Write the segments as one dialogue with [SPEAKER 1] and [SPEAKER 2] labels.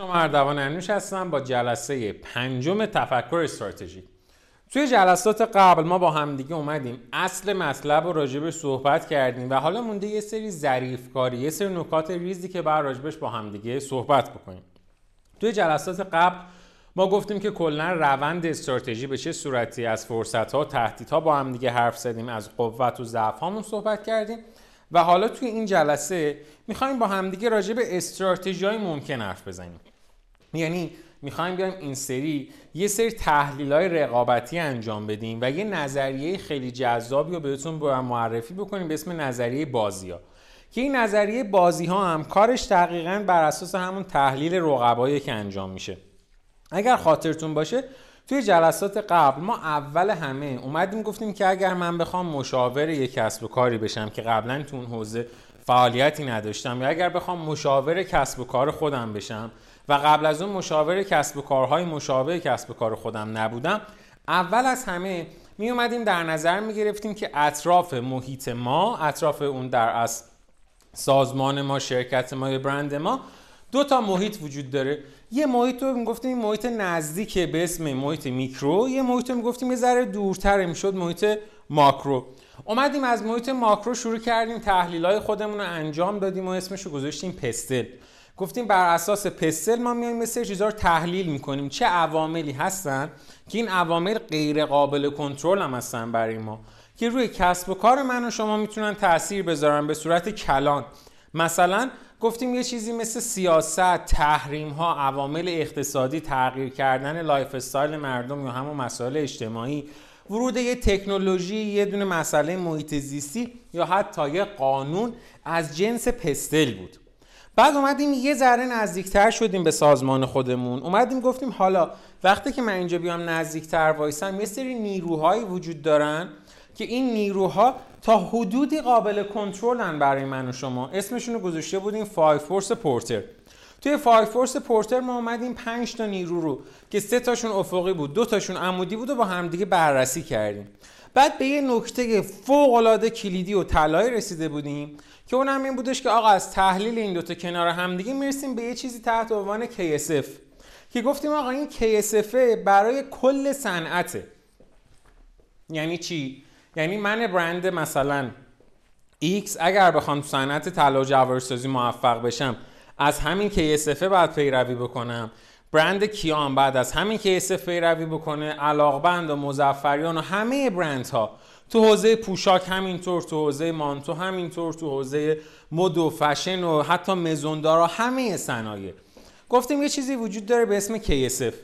[SPEAKER 1] شما اردوان انوش هستم با جلسه پنجم تفکر استراتژی. توی جلسات قبل ما با همدیگه اومدیم. اصل مطلب رو راجبش صحبت کردیم و حالا مونده یه سری ظریف کاری یه سری نکات ریزی که بر راجبش با همدیگه صحبت بکنیم. توی جلسات قبل ما گفتیم که کلا روند استراتژی به چه صورتی از فرصت ها تهدیدها با هم دیگه حرف زدیم از قوت و ضعف هامون صحبت کردیم و حالا توی این جلسه می‌خوایم با همدیگه راجع به استراتژی های ممکن حرف بزنیم. یعنی می‌خوایم بیایم این سری یه سری تحلیل های رقابتی انجام بدیم و یه نظریه خیلی جذابی رو بهتون معرفی بکنیم به اسم نظریه بازی ها که این نظریه بازی ها هم کارش دقیقا بر اساس همون تحلیل رقبایی که انجام میشه. اگر خاطرتون باشه توی جلسات قبل ما اول همه اومدیم گفتیم که اگر من بخوام مشاور یک کسب و کاری بشم که قبلا تو اون حوزه فعالیتی نداشتم یا اگر بخوام مشاور کسب و کار خودم بشم و قبل از اون مشاور کسب و کارهای مشابه کسب و کار خودم نبودم. اول از همه می اومدیم در نظر می گرفتیم که اطراف محیط ما اطراف اون در از سازمان ما شرکت ما یا برند ما دو تا محیط وجود داره. یه محیط رو می‌گفتیم محیط نزدیک به اسم محیط میکرو. یه محیط رو می‌گفتیم یه ذره دورتر می‌شد محیط ماکرو. اومدیم از محیط ماکرو شروع کردیم تحلیل های خودمون رو انجام دادیم و اسمش رو گذاشتیم PESTEL. گفتیم بر اساس PESTEL ما میایم مثل چیزا رو تحلیل می‌کنیم چه عواملی هستن که این عوامل غیر قابل کنترل هم هستن برای ما که روی کسب و کار من و شما می‌تونن تاثیر بذارن به صورت کلان مثلا گفتیم یه چیزی مثل سیاست، تحریم ها، عوامل اقتصادی، تغییر کردن lifestyle مردم یا همون مسائل اجتماعی، ورود یه تکنولوژی، یه دونه مسئله محیط زیستی یا حتی یه قانون از جنس PESTEL بود. بعد اومدیم یه ذره نزدیکتر شدیم به سازمان خودمون. اومدیم گفتیم حالا وقتی که من اینجا بیام نزدیکتر وایسم یه سری نیروهایی وجود دارن که این نیروها تا حدودی قابل کنترلن برای من و شما. اسمشون رو گذاشته بودیم five force پورتر توی five force پورتر ما اومدیم 5 تا نیرو رو که سه تاشون افقی بود دو تاشون عمودی بود و با همدیگه بررسی کردیم. بعد به یه نکته فوق العاده کلیدی و طلایی رسیده بودیم که اونم این بودش که آقا از تحلیل این دوتا کنار همدیگه می‌رسیم به یه چیزی تحت عنوان KSF که گفتیم آقا این KSF برای کل صنعته یعنی چی؟ یعنی من برند مثلا X اگر بخوام صنعت طلا و جواهرسازی موفق بشم از همین KSF بعد پیروی بکنم. برند کیان بعد از همین KSF پیروی بکنه. علاقبند و مزفریان و همه برندها. تو حوزه پوشاک همینطور تو حوزه مانتو همینطور تو حوزه مد و فشن و حتی مزوندارا همه صنایع. گفتیم یه چیزی وجود داره به اسم KSF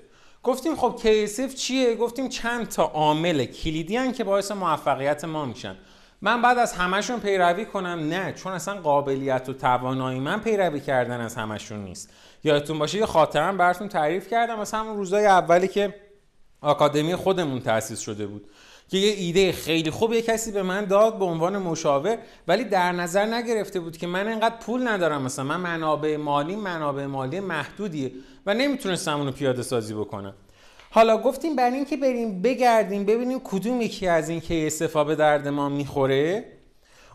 [SPEAKER 1] گفتیم خب KSF چیه؟ گفتیم چند تا عامل کلیدی هن که باعث موفقیت ما میشن. من بعد از همشون پیروی کنم؟ نه چون اصلا قابلیت و توانایی من پیروی کردن از همشون نیست. یادتون باشه یه خاطرم براتون تعریف کردم. از همون روزای اولی که آکادمی خودمون تأسیس شده بود. که یه ایده خیلی خوب یه کسی به من داد به عنوان مشاور ولی در نظر نگرفته بود که من انقدر پول ندارم. مثلا من منابع مالی منابع مالی محدودیه و نمی‌تونستم اونو پیاده سازی بکنم. حالا گفتیم برای اینکه بریم بگردیم ببینیم کدوم یکی از این که استفاده به درد ما می‌خوره.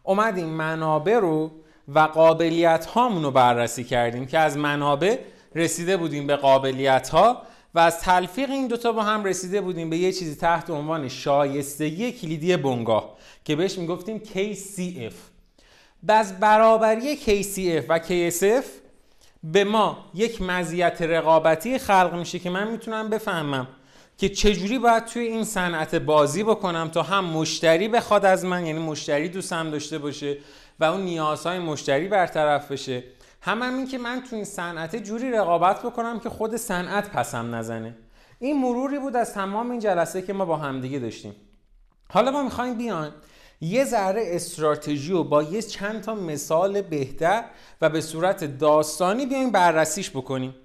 [SPEAKER 1] اومدیم منابع رو و قابلیت هامون رو بررسی کردیم که از منابع رسیده بودیم به قابلیت ها و از تلفیق این دوتا با هم رسیده بودیم به یه چیزی تحت عنوان شایستگی کلیدی بنگاه که بهش می‌گفتیم KCF از برابری KCF و KSF به ما یک مزیت رقابتی خلق میشه که من می‌تونم بفهمم که چجوری باید توی این صنعت بازی بکنم تا هم مشتری بخواد از من یعنی مشتری دوستم داشته باشه و اون نیازهای مشتری برطرف بشه. هم همین که من تو این صنعت جوری رقابت بکنم که خود صنعت پسم نزنه. این مروری بود از تمام این جلسه که ما با همدیگه داشتیم. حالا ما می‌خوایم بیان یه ذره استراتژی و با یه چند تا مثال بهتر و به صورت داستانی بیایم بررسیش بکنیم.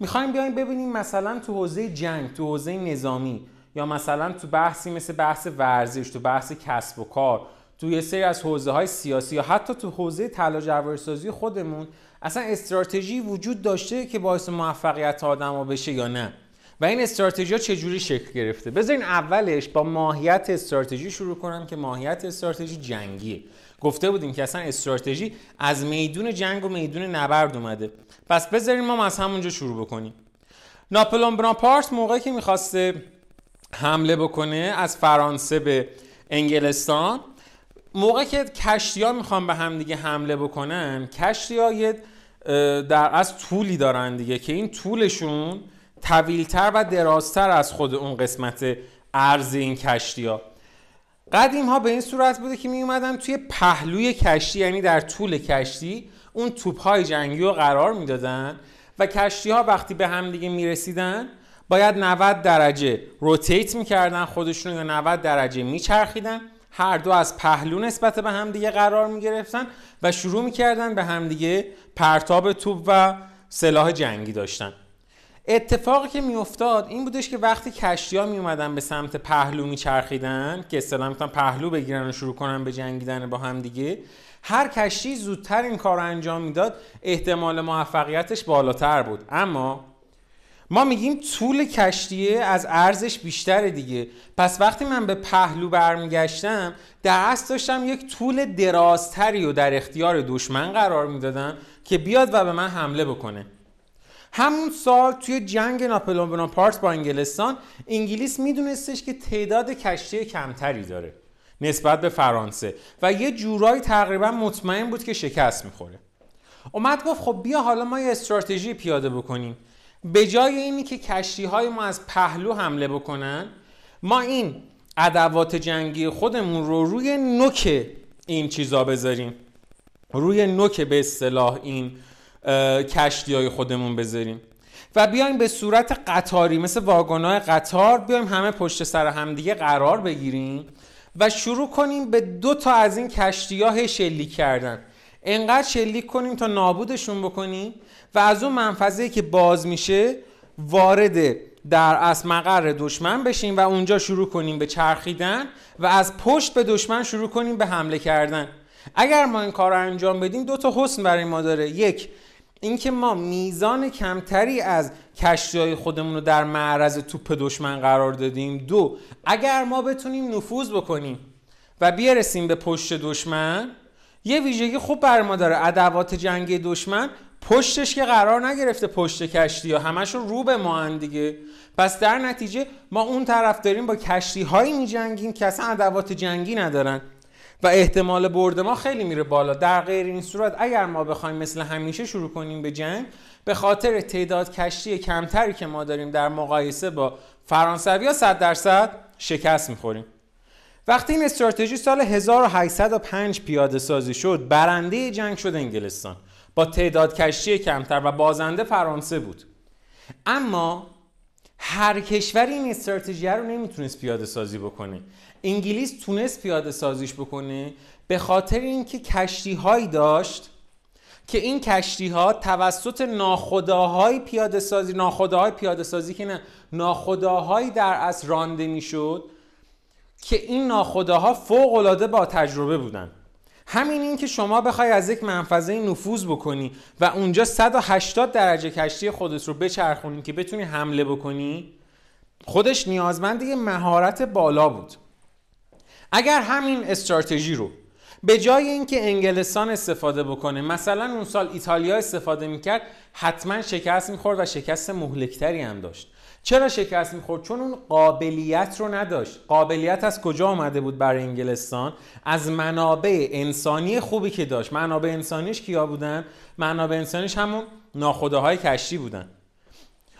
[SPEAKER 1] می‌خوایم بیایم ببینیم مثلا تو حوزه جنگ تو حوزه نظامی یا مثلا تو بحثی مثل بحث ورزش تو بحث کسب و کار تو یه سری از حوزه های سیاسی یا حتی تو حوزه طلا جواهرسازی خودمون اصلا استراتژی وجود داشته که باعث موفقیت آدم بشه یا نه. و این استراتژی ها چجوری شکل گرفته؟ بذارین اولش با ماهیت استراتژی شروع کنم که ماهیت استراتژی جنگیه. گفته بودیم که اصلا استراتژی از میدون جنگ و میدون نبرد اومده. پس بذارین ما از همونجا شروع بکنیم. ناپلون برانپارت موقعی که می‌خواسته حمله بکنه از فرانسه به انگلستان موقع که کشتی ها می‌خوان به هم دیگه حمله بکنن کشتی ها یه در از طولی دارن دیگه که این طولشون طویلتر و درازتر از خود اون قسمت ارز این کشتی ها قدیم ها به این صورت بوده که می اومدن توی پهلوی کشتی یعنی در طول کشتی اون توپ های جنگی رو قرار می‌دادن و کشتی ها وقتی به هم دیگه می رسیدن باید 90 درجه روتیت می‌کردن خودشون یا 90 درجه میچرخیدن. هر دو از پهلو نسبت به همدیگه قرار می گرفتن و شروع می‌کردن به همدیگه پرتاب توپ و سلاح جنگی داشتن. اتفاقی که میافتاد این بودش که وقتی کشتی ها می اومدن به سمت پهلو میچرخیدن که اصطلاحا می‌تونن پهلو بگیرن و شروع کنن به جنگیدن با هم دیگه هر کشتی زودتر این کار رو انجام می‌داد احتمال موفقیتش بالاتر بود. اما ما میگیم طول کشتیه از ارزش بیشتره دیگه. پس وقتی من به پهلو برمیگشتم در اصل داشتم یک طول درازتری و در اختیار دشمن قرار می‌دادم که بیاد و به من حمله بکنه. همون سال توی جنگ ناپلون بناپارت با انگلستان انگلیس میدونستش که تعداد کشتی کمتری داره نسبت به فرانسه و یه جورایی تقریبا مطمئن بود که شکست می‌خوره. اومد گفت خب بیا حالا ما یه استراتژی پیاده بکنیم. به جای اینی که کشتی های ما از پهلو حمله بکنن ما این ادوات جنگی خودمون رو روی نوک این چیزا بذاریم. روی نوک به اصطلاح این کشتی های خودمون بذاریم. و بیایم به صورت قطاری مثل واگنای قطار بیایم همه پشت سر همدیگه قرار بگیریم و شروع کنیم به دو تا از این کشتی ها شلیک کردن. انقدر شلیک کنیم تا نابودشون بکنیم و از اون منفذه که باز میشه وارد در از مقر دشمن بشیم و اونجا شروع کنیم به چرخیدن و از پشت به دشمن شروع کنیم به حمله کردن. اگر ما این کار رو انجام بدیم دو تا حسن برای ما داره. یک اینکه ما میزان کمتری از کشتی خودمون رو در معرض توپ دشمن قرار دادیم. دو اگر ما بتونیم نفوذ بکنیم و بیرسیم به پشت دشمن یه ویژگی خوب بر ما داره. ادوات جنگی دشمن پشتش که قرار نگرفته پشت کشتی یا همشون رو به ما دیگه. پس در نتیجه ما اون طرف داریم با کشتی هایی می جنگیم که اصلا ادوات جنگی ندارن. و احتمال برد ما خیلی میره بالا. در غیر این صورت اگر ما بخوایم مثل همیشه شروع کنیم به جنگ به خاطر تعداد کشتی کمتری که ما داریم در مقایسه با فرانسوی ها 100 درصد شکست می‌خوریم. وقتی این استراتژی سال 1805 پیاده سازی شد برنده جنگ شد انگلستان. با تعداد کشتی کمتر و بازنده فرانسه بود. اما هر کشوری این استراتژی رو نمی‌تونست پیاده سازی بکنه. انگلیس تونست پیاده سازیش بکنه به خاطر اینکه کشتی هایی داشت که این کشتی ها توسط ناخداهای پیاده سازی ناخداهای پیاده سازی که نه ناخداهایی در اصل رانده می‌شد که این ناخداها فوق العاده با تجربه بودن. همین این که شما بخوای از یک منفذه نفوذ بکنی و اونجا 180 درجه کشتی خودت رو بچرخونی که بتونی حمله بکنی خودش نیازمند یه مهارت بالا بود. اگر همین استراتژی رو به جای اینکه انگلستان استفاده بکنه مثلا اون سال ایتالیا استفاده می‌کرد حتما شکست می‌خورد و شکست مهلکتری هم داشت. چرا شکست می‌خورد؟ چون اون قابلیت رو نداشت. قابلیت از کجا آمده بود برای انگلستان؟ از منابع انسانی خوبی که داشت. منابع انسانیش کیا بودن؟ منابع انسانیش همون ناخداهای کشتی بودن.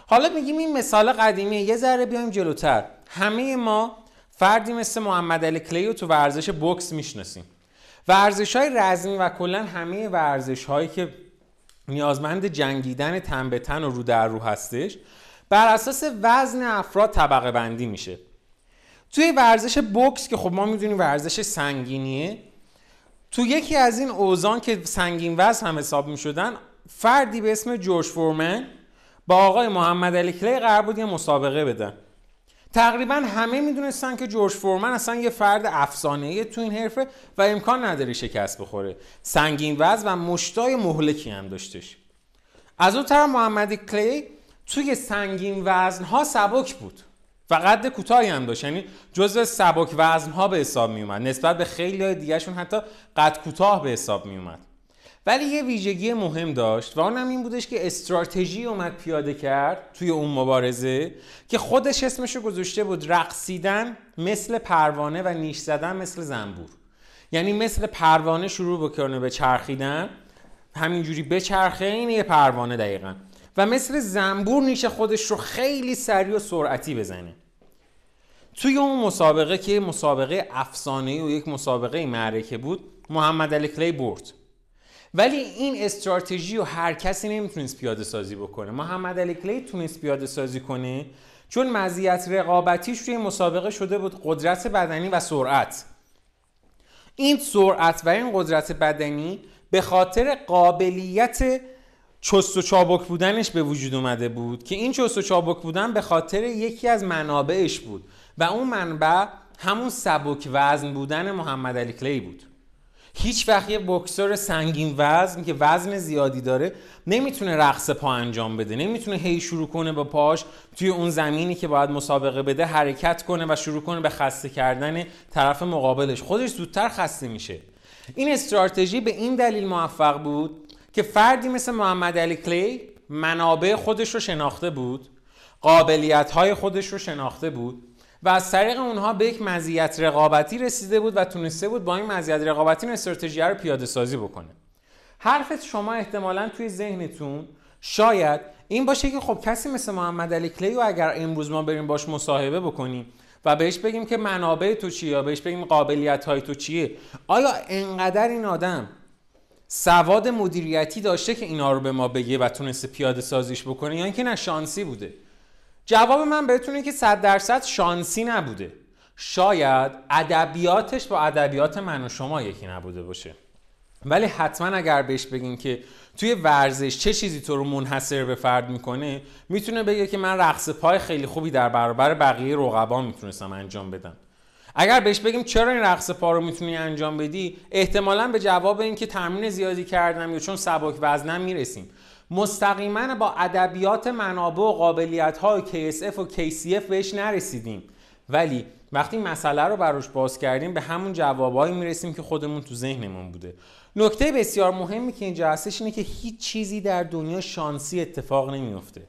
[SPEAKER 1] حالا میگیم این مثال قدیمی یه ذره بیایم جلوتر. همه ما فردی مثل محمد علی کلیو تو ورزش بوکس می‌شناسیم. ورزش های رزمی و کلا همه ورزش هایی که نیازمند جنگیدن تن به تن و رو در رو هستش بر اساس وزن افراد طبقه بندی میشه. توی ورزش بوکس که خب ما می‌دونیم ورزش سنگینیه تو یکی از این اوزان که سنگین وزن هم حساب می‌شدن فردی به اسم جورج فورمن با آقای محمد علی کلی قرار بود یه مسابقه بدن تقریبا همه می‌دونستن که جورج فورمن اصلا یه فرد افسانه تو این حرفه و امکان نداره شکست بخوره. سنگین وزن و مشتای مهلکی هم داشتش. از اون طرف محمد کلی توی سنگین وزن ها سبک بود. و قد کوتاهی هم داشت. یعنی جزو سبک وزن ها به حساب می اومد نسبت به خیلی دیگهشون حتی قد کوتاه به حساب می اومد ولی یه ویژگی مهم داشت و اونم این بودش که استراتژی اومد پیاده کرد توی اون مبارزه که خودش اسمشو گذاشته بود رقصیدن مثل پروانه و نیش زدن مثل زنبور. یعنی مثل پروانه شروع بکنه به چرخیدن همینجوری بچرخه این یه پروانه دقیقا. و مثل زنبور نیش خودش رو خیلی سریع و سرعتی بزنه. توی اون مسابقه که مسابقه افسانه‌ای و یک مسابقه معرکه بود محمد علی کلی برد. ولی این استراتژی رو هر کسی نمی‌تونست پیاده سازی بکنه. محمد علی کلی تونست پیاده سازی کنه چون مزیت رقابتیش روی مسابقه شده بود قدرت بدنی و سرعت. این سرعت و این قدرت بدنی به خاطر قابلیت چست و چابک بودنش به وجود اومده بود که این چست و چابک بودن به خاطر یکی از منابعش بود و اون منبع همون سبک وزن بودن محمد علی کلی بود. هیچ وقت یه بکسور سنگین وزن که وزن زیادی داره نمی‌تونه رقص پا انجام بده نمی‌تونه هی شروع کنه با پاش توی اون زمینی که باید مسابقه بده حرکت کنه و شروع کنه به خسته کردن طرف مقابلش. خودش زودتر خسته میشه. این استراتژی به این دلیل موفق بود که فردی مثل محمد علی کلی منابع خودش رو شناخته بود قابلیت های خودش رو شناخته بود و از طریق اونها به یک مزیت رقابتی رسیده بود و تونسته بود با این مزیت رقابتی این استراتژی رو پیاده سازی بکنه. حرف شما احتمالا توی ذهنتون شاید این باشه که خب کسی مثل محمد علی کلی و اگر امروز ما بریم باش مصاحبه بکنیم و بهش بگیم که منابع تو چیه یا بهش بگیم قابلیت های تو چیه آیا انقدر این آدم سواد مدیریتی داشته که اینا رو به ما بگه و تونسته پیاده سازیش بکنه یا اینکه نه شانسی بوده. جواب من بهتونه که صد درصد شانسی نبوده. شاید ادبیاتش با ادبیات من و شما یکی نبوده باشه. ولی حتما اگر بهش بگین که توی ورزش چه چیزی تو رو منحصر به فرد می‌کنه می‌تونه بگه که من رقص پای خیلی خوبی در برابر بقیه رقبا می‌تونستم انجام بدم. اگر بهش بگیم چرا این رقص پا رو می‌تونی انجام بدی احتمالا به جواب این که تمرین زیادی کردم یا چون سبک وزنم می‌رسیم. مستقیما با ادبیات منابع و قابلیت های KSF و KCF بهش نرسیدیم. ولی وقتی مسئله رو براش باز کردیم به همون جوابایی می‌رسیم که خودمون تو ذهنمون بوده. نکته بسیار مهمی که اینجا هستش اینه که هیچ چیزی در دنیا شانسی اتفاق نمیفته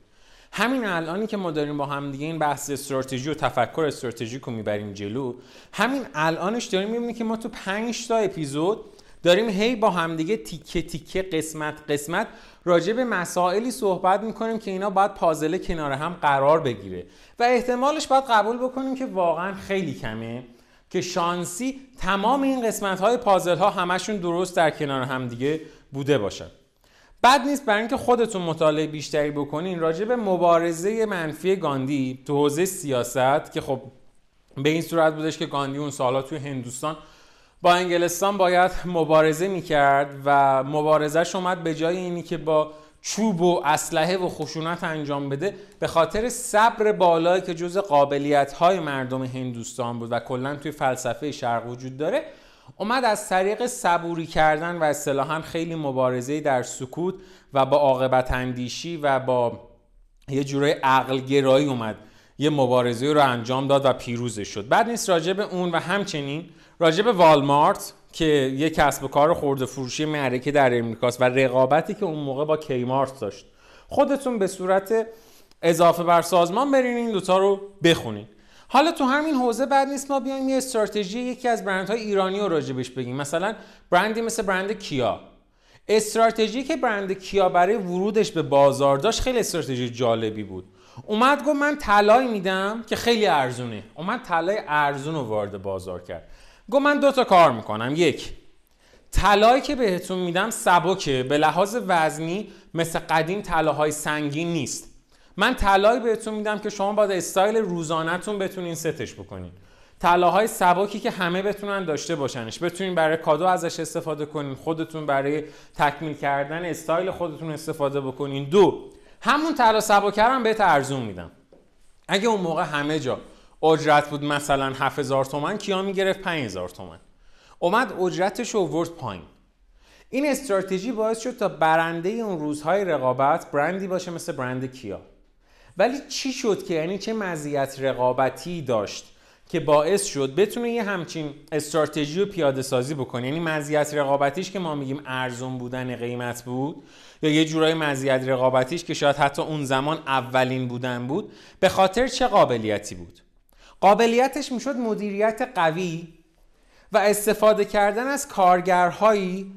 [SPEAKER 1] همین الانی که ما داریم با هم دیگه این بحث استراتژی و تفکر استراتژیک رو می‌بریم جلو همین الانش داریم می‌بینیم که ما تو 5 تا اپیزود داریم هی با همدیگه تیکه تیکه قسمت قسمت راجع به مسائلی صحبت می‌کنیم که اینا باید پازله کنار هم قرار بگیره. و احتمالش باید قبول بکنیم که واقعا خیلی کمه که شانسی تمام این قسمت های پازل ها همشون درست در کنار هم دیگه بوده باشن. بد نیست برای اینکه خودتون مطالعه بیشتری بکنین راجع به مبارزه منفی گاندی تو حوزه سیاست که خب به این صورت بودش که گاندی اون سالا توی هندوستان با انگلستان باید مبارزه می‌کرد و مبارزهش اومد به جای اینی که با چوب و اسلحه و خشونت انجام بده به خاطر صبر بالایی که جز قابلیت های مردم هندوستان بود و کلا توی فلسفه شرق وجود داره اومد از طریق صبوری کردن و اصطلاحا خیلی مبارزه در سکوت و با عاقبت اندیشی و با یه جورای عقل گرایی اومد. یه مبارزه رو انجام داد و پیروزش شد. بعد نیست راجب اون و همچنین راجب والمارت که یه کسب و کار خورده فروشی معرکه در امریکاست و رقابتی که اون موقع با کیمارت داشت. خودتون به صورت اضافه بر سازمان برین این دوتا رو بخونین. حالا تو همین حوزه بعد نیست ما بیایم یه استراتژی یکی از برندهای ایرانی رو راجبش بگیم. مثلا برندی مثل برند کیا. استراتژی که برند کیا برای ورودش به بازار داشت خیلی استراتژی جالبی بود. اومد گفت من طلای میدم که خیلی ارزونه. اومد طلای ارزون رو وارد بازار کرد. گفت من دو تا کار می‌کنم. یک طلایی که بهتون میدم سبکه. به لحاظ وزنی مثل قدیم طلاهای سنگین نیست. من طلایی بهتون میدم که شما باید استایل روزانهتون بتونین ستش بکنین. طلاهای سبکی که همه بتونن داشته باشنش. بتونین برای کادو ازش استفاده کنین خودتون برای تکمیل کردن استایل خودتون استفاده بکنین. دو همون طلا سبکه هم بهت ارزون میدم. اگه اون موقع همه جا اجرت بود مثلا 7000 تومن کیا می‌گرفت؟ 5000 تومن. اومد اجرتش رو ورد پایین. این استراتژی باعث شد تا برنده اون روزهای رقابت برندی باشه مثل برند کیا. ولی چی شد که یعنی چه مزیت رقابتی داشت که باعث شد بتونه یه همچین استراتژی رو پیاده سازی بکنه؟ یعنی مزیت رقابتیش که ما میگیم ارزون بودن قیمت بود یا یه جورای مزیت رقابتیش که شاید حتی اون زمان اولین بودن بود به خاطر چه قابلیتی بود؟ قابلیتش می‌شد مدیریت قوی و استفاده کردن از کارگرهایی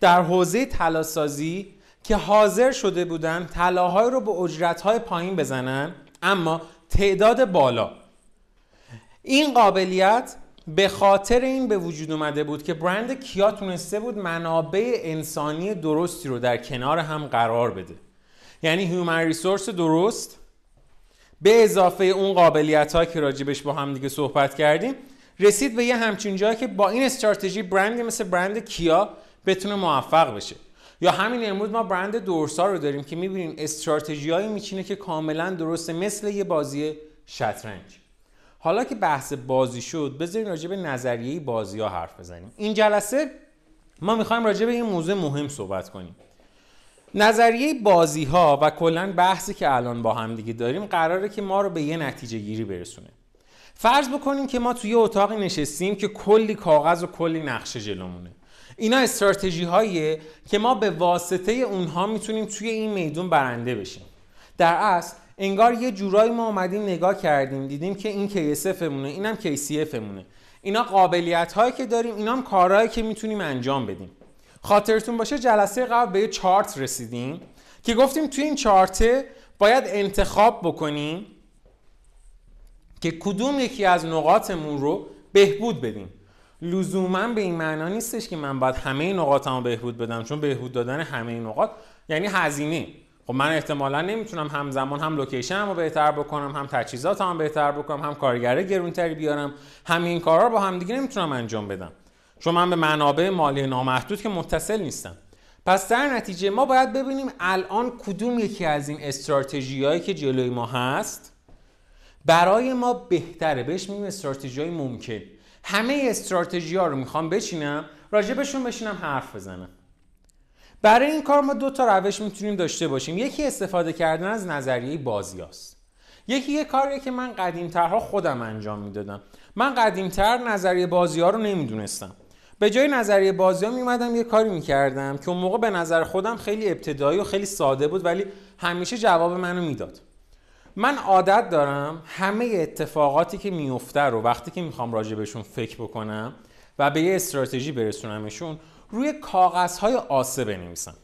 [SPEAKER 1] در حوزه طلاسازی که حاضر شده بودن طلاهای رو به اجرتهای پایین بزنن اما تعداد بالا. این قابلیت به خاطر این به وجود اومده بود که برند کیا تونسته بود منابع انسانی درستی رو در کنار هم قرار بده. یعنی هیومن ریسورس درست. به اضافه اون قابلیت ها که راجبش با هم دیگه صحبت کردیم رسید به یه همچین جایی که با این استراتژی برندی مثل برند کیا بتونه موفق بشه. یا همین امروز ما برند دورسا رو داریم که می‌بینیم استراتژیایی میچینه که کاملا درسته مثل یه بازی شطرنج. حالا که بحث بازی شد بذارین راجع به نظریه بازی ها حرف بزنیم. این جلسه ما می‌خوایم راجع به این موضوع مهم صحبت کنیم. نظریه بازی ها و کلا بحثی که الان با هم دیگه داریم قراره که ما رو به یه نتیجه گیری برسونه. فرض بکنیم که ما توی اتاقی نشستیم که کلی کاغذ و کلی نقشه جلومونه. اینا استراتژی هاییه که ما به واسطه اونها می‌تونیم توی این میدون برنده بشیم. در اصل انگار یه جورایی ما اومدیم نگاه کردیم دیدیم که این KSF مونه اینم KCF مونه اینا قابلیت هایی که داریم اینا هم کارهایی که می‌تونیم انجام بدیم. خاطرتون باشه جلسه قبل به یه چارت رسیدیم که گفتیم توی این چارت باید انتخاب بکنیم که کدوم یکی از نقاطمون رو بهبود بدیم. لزوما به این معنا نیستش که من باید همه نقاطمو بهبود بدم چون بهبود دادن همه نقاط یعنی هزینه. خب من احتمالا نمی‌تونم همزمان هم لوکیشن رو بهتر بکنم هم تجهیزات هم بهتر بکنم هم کارگر گرونتری بیارم همین کارا رو با هم دیگه نمی‌تونم انجام بدم. چون من به منابع مالی نامحدود که متصل نیستم. پس در نتیجه ما باید ببینیم الان کدوم یکی از این استراتژی که جلوی ما هست برای ما بهتره. بهش میگیم استراتژی ممکن. همه استراتژی ها رو می‌خوام بچینم راجبشون بشینم حرف بزنم. برای این کار ما دو تا روش می‌تونیم داشته باشیم. یکی استفاده کردن از نظریه بازی هست. یکی یه کاریه که من قدیمترها خودم انجام می‌دادم. من قدیمتر نظریه بازی ها رو نمی‌دونستم. به جای نظریه بازی ها میمدم یه کاری می‌کردم که اون موقع به نظر خودم خیلی ابتدایی و خیلی ساده بود ولی همیشه جواب منو می‌داد. من عادت دارم همه اتفاقاتی که میفته رو وقتی که می‌خوام راجع بهشون فکر بکنم و به یه استراتژی برسونمشون روی کاغذهای آسه بنویسم.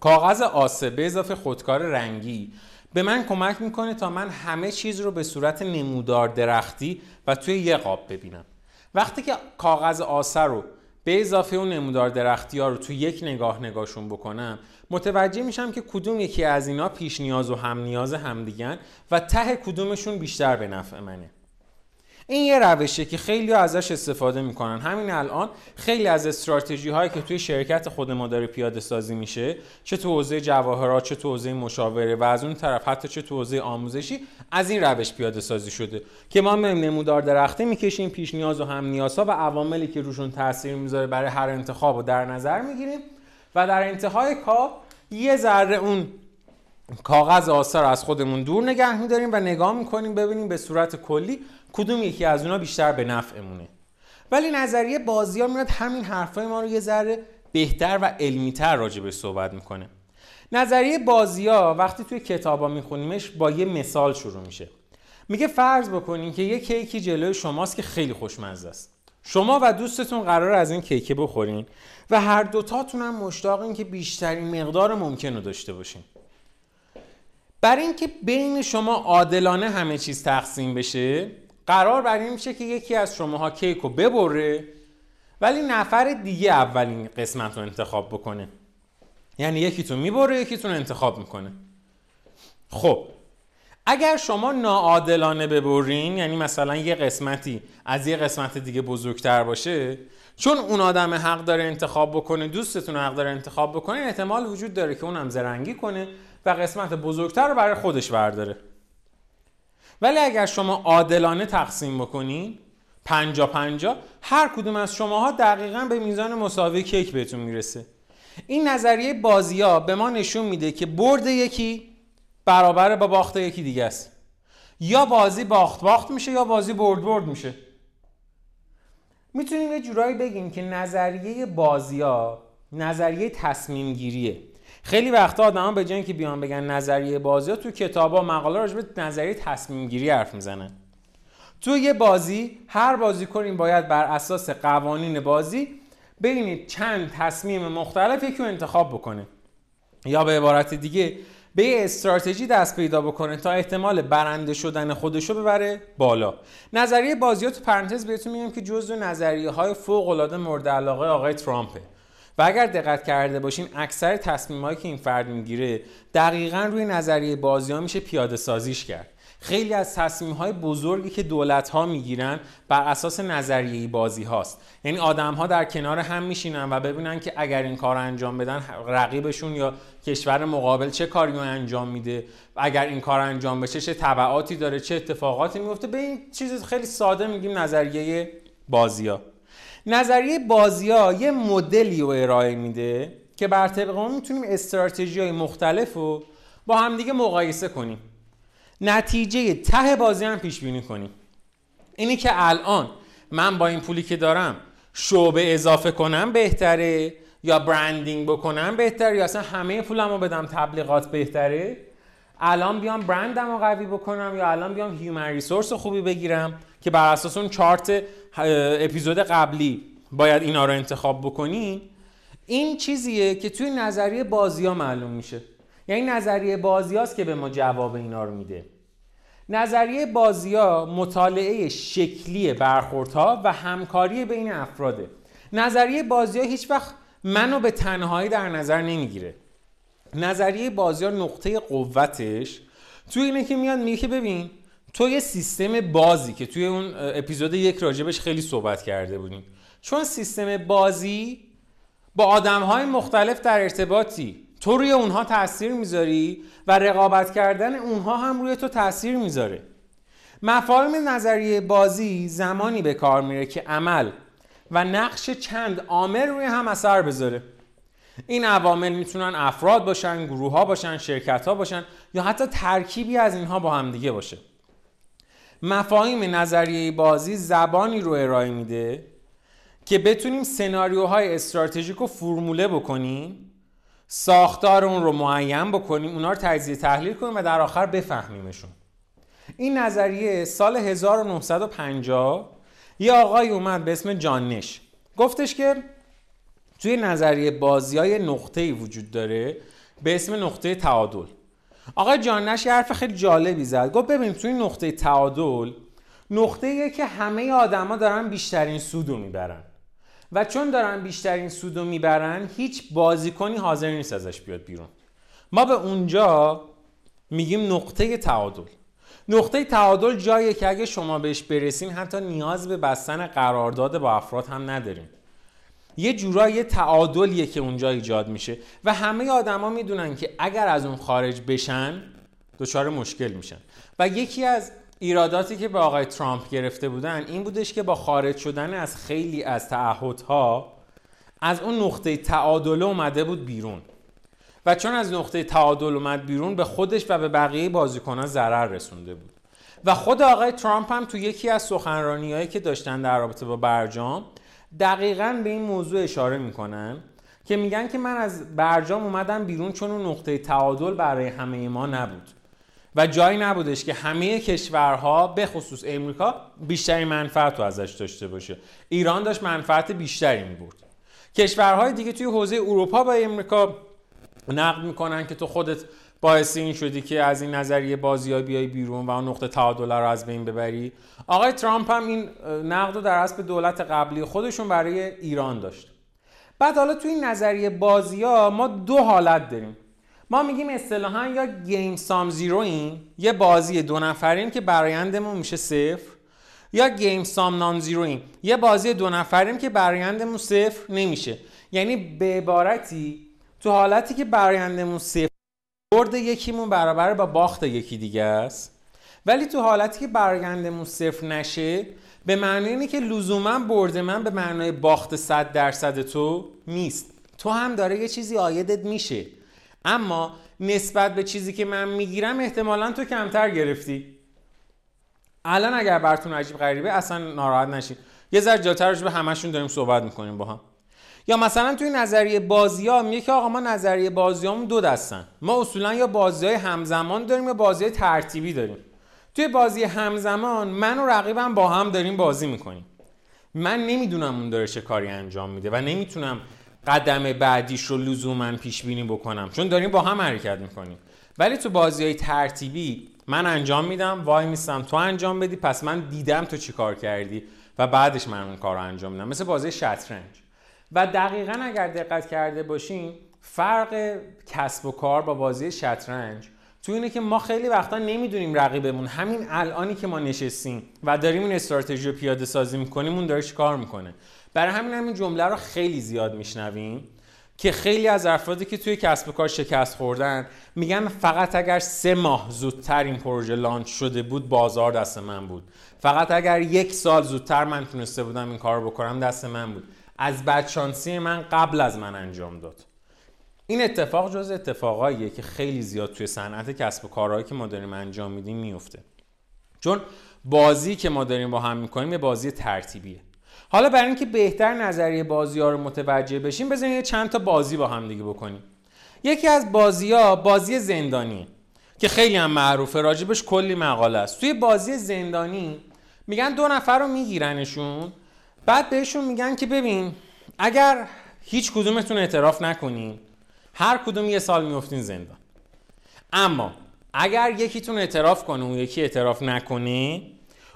[SPEAKER 1] کاغذ آسه به اضافه خودکار رنگی به من کمک می‌کنه تا من همه چیز رو به صورت نمودار درختی و توی یه قاب ببینم. وقتی که کاغذ آسه رو به اضافه اون نمودار درختی ها رو توی یک نگاه نگاهشون بکنم متوجه میشم که کدوم یکی از اینا پیش نیاز و هم نیاز همدیگن و ته کدومشون بیشتر به نفع منه. این یه روشه که خیلی ازش استفاده می‌کنن. همین الان خیلی از استراتژی هایی که توی شرکت خود ما داره پیاده سازی میشه چه تو حوزه جواهرات چه تو حوزه مشاوره و از اون طرف حتی چه تو حوزه آموزشی از این روش پیاده سازی شده که ما نمودار درخته می‌کشیم پیش نیاز و هم نیازها و عواملی که روشون تاثیر می‌ذاره برای هر انتخاب و در نظر می‌گیریم. و در انتهای کار یه ذره اون کاغذ آثار از خودمون دور نگه میداریم و نگاه می‌کنیم ببینیم به صورت کلی کدوم یکی از اونا بیشتر به نفعمونه. ولی نظریه بازی ها میاد همین حرفای ما رو یه ذره بهتر و علمیتر راجع به صحبت می‌کنه. نظریه بازی ها وقتی توی کتابا میخونیمش با یه مثال شروع میشه. میگه فرض بکنین که یه کیکی جلوی شماست که خیلی خوشمزه است. شما و دوستتون قرار از این کیک بخورین و هر دوتاتون هم مشتاقین که بیشترین مقدار ممکن رو داشته باشین. برای اینکه بین شما عادلانه همه چیز تقسیم بشه قرار بر این میشه که یکی از شماها کیک رو ببره ولی نفر دیگه اولین قسمت رو انتخاب بکنه. یعنی یکیتون می‌بره یکیتون انتخاب می‌کنه. خب اگر شما ناعادلانه ببرین یعنی مثلا یه قسمتی از یه قسمت دیگه بزرگتر باشه چون اون آدم حق داره انتخاب بکنه دوستتون حق داره انتخاب بکنه احتمال وجود داره که اونم زرنگی کنه و قسمت بزرگتر رو برای خودش برداره. ولی اگر شما عادلانه تقسیم بکنین پنجا پنجا هر کدوم از شماها دقیقا به میزان مساوی کیک بهتون می‌رسه. این نظریه بازی ها به ما نشون میده که برد یکی برابر با باخت یکی دیگه است. یا بازی باخت باخت میشه یا بازی برد برد میشه. می‌تونیم یه جورایی بگیم که نظریه بازی ها نظریه تصمیم گیریه خیلی وقتا آدما به جای که بیان بگن نظریه بازی ها تو کتابا مقاله راجع نظریه تصمیم گیری حرف می‌زنن. تو یه بازی هر بازیکن باید بر اساس قوانین بازی ببینید چند تصمیم مختلف یکی رو انتخاب بکنه. یا به عبارت دیگه به یه استراتژی دست پیدا بکنه تا احتمال برنده شدن خودشو ببره بالا. نظریه بازی تو پرانتز بهتون میگم که جزو نظریه های فوق العاده مورد علاقه آقای ترامپه. و اگر دقت کرده باشین اکثر تصمیمایی که این فرد می‌گیره دقیقا روی نظریه بازی ها میشه پیاده سازیش کرد. خیلی از تصمیم های بزرگی که دولت ها می‌گیرن بر اساس نظریه بازی هاست. یعنی آدم ها در کنار هم میشینن و ببینن که اگر این کار انجام بدن رقیبشون یا کشور مقابل چه کاری رو انجام میده؟ اگر این کار انجام بشه چه تبعاتی داره چه اتفاقاتی میفته به این چیز خیلی ساده میگیم نظریه بازی ها نظریه بازی ها یه مدلی رو ارائه میده که بر طبق اون می‌تونیم استراتژی های مختلف رو با همدیگه مقایسه کنیم. نتیجه ته بازی هم پیش بینی کنیم. اینی که الان من با این پولی که دارم شعبه اضافه کنم بهتره یا برندینگ بکنم بهتره یا اصلا همه پولم رو بدم تبلیغات بهتره؟ الان بیام برندم رو قوی بکنم یا الان بیام هیومن ریسورس خوبی بگیرم که بر اساس اون چارت اپیزود قبلی باید اینا رو انتخاب بکنی این چیزیه که توی نظریه بازی ها معلوم میشه. یعنی نظریه بازی که به ما جواب اینا رو میده. نظریه بازی ها مطالعه شکلی برخوردها و همکاری بین افراده. نظریه بازی ها هیچ وقت منو به تنهایی در نظر نمی‌گیره. نظریه بازی ها نقطه قوتش توی اینه که میاد میگه ببین تو یه سیستم بازی که توی اون اپیزود یک راجبش خیلی صحبت کرده بودیم. چون سیستم بازی با آدم های مختلف در ارتباطی. تو روی اونها تاثیر می‌ذاری و رقابت کردن اونها هم روی تو تاثیر می‌ذاره. مفاهیم نظریه بازی زمانی به کار میره که عمل و نقش چند عامل روی هم اثر بذاره. این عوامل می‌تونن افراد باشن، گروه ها باشن، شرکت ها باشن یا حتی ترکیبی از اینها با هم دیگه باشه. مفاهیم نظریه بازی زبانی رو ارائه میده که بتونیم سناریوهای استراتژیک رو فرموله بکنیم ساختار اون رو معین بکنیم اونا رو تجزیه تحلیل کنیم و در آخر بفهمیمشون. این نظریه سال 1950 یه آقای اومد به اسم جانش گفتش که توی نظریه بازی های نقطه وجود داره به اسم نقطه تعادل. آقای جانش یه حرف خیلی جالبی زد. گفت ببین توی نقطه تعادل نقطه که همه آدما دارن بیشترین سودو می‌برن. و چون دارن بیشترین سودو می‌برن هیچ بازیکنی حاضر نیست ازش بیاد بیرون. ما به اونجا میگیم نقطه تعادل. نقطه تعادل جاییه که اگه شما بهش برسین حتی نیاز به بستن قرارداد با افراد هم نداریم. یه جورایی تعادلیه که اونجا ایجاد میشه و همه آدما می‌دونن که اگر از اون خارج بشن دچار مشکل میشن. و یکی از ایراداتی که به آقای ترامپ گرفته بودن این بودش که با خارج شدن از خیلی از تعهدها از اون نقطه تعادل اومده بود بیرون. و چون از نقطه تعادل اومد بیرون به خودش و به بقیه بازیکنان ضرر رسونده بود. و خود آقای ترامپ هم تو یکی از سخنرانیهایی که داشتن در رابطه با برجام دقیقا به این موضوع اشاره می‌کنن که میگن که من از برجام اومدم بیرون چون اون نقطه تعادل برای همه ما نبود. و جایی نبودش که همه کشورها به خصوص امریکا بیشتری منفعت رو ازش داشته باشه. ایران داشت منفعت بیشتری می برد کشورهای دیگه توی حوزه اروپا با امریکا نقد می‌کنن که تو خودت باعث این شدی که از این نظریه بازی بیای بیرون و اون نقطه تعادل رو از بین ببری. آقای ترامپ هم این نقد رو در حسب دولت قبلی خودشون برای ایران داشت. بعد حالا تو این نظریه بازی ها ما دو حالت داریم. ما میگیم اصطلاحا یا گیم سام زیروین یه بازی دو نفریم که برایندمون میشه صفر یا گیم سام نان زیروین یه بازی دو نفریم که برایندمون صفر نمیشه. یعنی به عبارتی تو حالتی که برایندمون صفر برد یکیمون برابر با باخت یکی دیگه است. ولی تو حالتی که برایندمون صفر نشه به معنی اینه که لزوما برد من به معنای باخت 100 درصد تو نیست. تو هم داره یه چیزی آیدت میشه. اما نسبت به چیزی که من می‌گیرم احتمالا تو کمتر گرفتی. الان اگر براتون عجیب غریبه اصلا ناراحت نشین. یه ذره جاتر به همشون داریم صحبت می‌کنیم با هم. یا مثلا توی نظریه بازی ها میگه که آقا ما نظریه بازی دو دستن. ما اصولا یا بازی های همزمان داریم یا بازی ترتیبی داریم. توی بازی همزمان من و رقیبم با هم داریم بازی می‌کنیم. من نمی‌دونم اون داره چه کاری انجام میده و نمی‌تونم قدم بعدیش رو لزوما پیش بینی بکنم. چون داریم با هم حرکت می‌کنیم. ولی تو بازی های ترتیبی من انجام میدم وای میستم تو انجام بدی پس من دیدم تو چی کار کردی و بعدش من اون کار رو انجام میدم. مثل بازی شطرنج. و دقیقا اگر دقت کرده باشین فرق کسب و کار با بازی شطرنج تو اینه که ما خیلی وقتا نمی‌دونیم رقیبمون. همین الانی که ما نشستیم و داریم این استراتژی رو پیاده سازی می‌کنیم اون داره کار می‌کنه. برای همین همین جمله رو خیلی زیاد میشنویم که خیلی از افرادی که توی کسب و کار شکست خوردن میگن فقط اگر سه ماه زودتر این پروژه لانچ شده بود بازار دست من بود. فقط اگر یک سال زودتر من تونسته بودم این کار بکنم دست من بود. از بدشانسی من قبل از من انجام داد. این اتفاق جز اتفاقاییه که خیلی زیاد توی صنعت کسب و کارهایی که ما داریم انجام میدیم میفته. چون بازی که ما داریم با هم می‌کنیم یه بازی ترتیبیه. حالا برای اینکه بهتر نظریه بازی ها رو متوجه بشیم بزنید یه چند تا بازی با هم دیگه بکنیم. یکی از بازی ها بازی زندانی که خیلی هم معروفه راجبش کلی مقاله است. توی بازی زندانی میگن دو نفر رو میگیرنشون بعد بهشون میگن که ببین اگر هیچ کدومتون اعتراف نکنین هر کدوم یه سال میفتین زندان. اما اگر یکیتون اعتراف کنه اون یکی اعتراف نکنه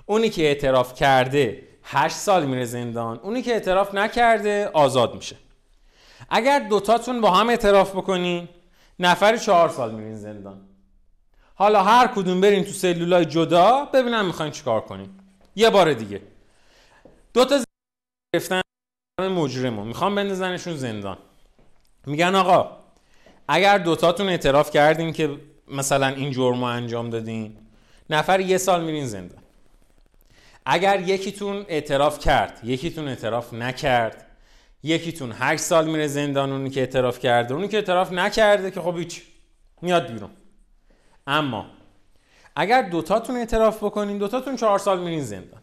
[SPEAKER 1] اونی که اعتراف کرده 8 سال میره زندان. اونی که اعتراف نکرده آزاد میشه. اگر دوتاتون با هم اعتراف بکنین نفر چهار سال میرین زندان. حالا هر کدوم برین تو سلولای جدا ببینم می‌خواین چیکار کنین. یه بار دیگه. دو تا گرفتن مجرمو. می‌خوام بندازنشون زندان. میگن آقا اگر دوتاتون اعتراف کردین که مثلا این جرم انجام دادین نفر یه سال میرین زندان. اگر یکیتون اعتراف کرد یکیتون اعتراف نکرد یکیتون هشت سال میره زندان اونی که اعتراف کرده اونی که اعتراف نکرده که خب هیچ میاد بیرون. اما اگر دوتاتون اعتراف بکنین دوتاتون چهار سال میرین زندان.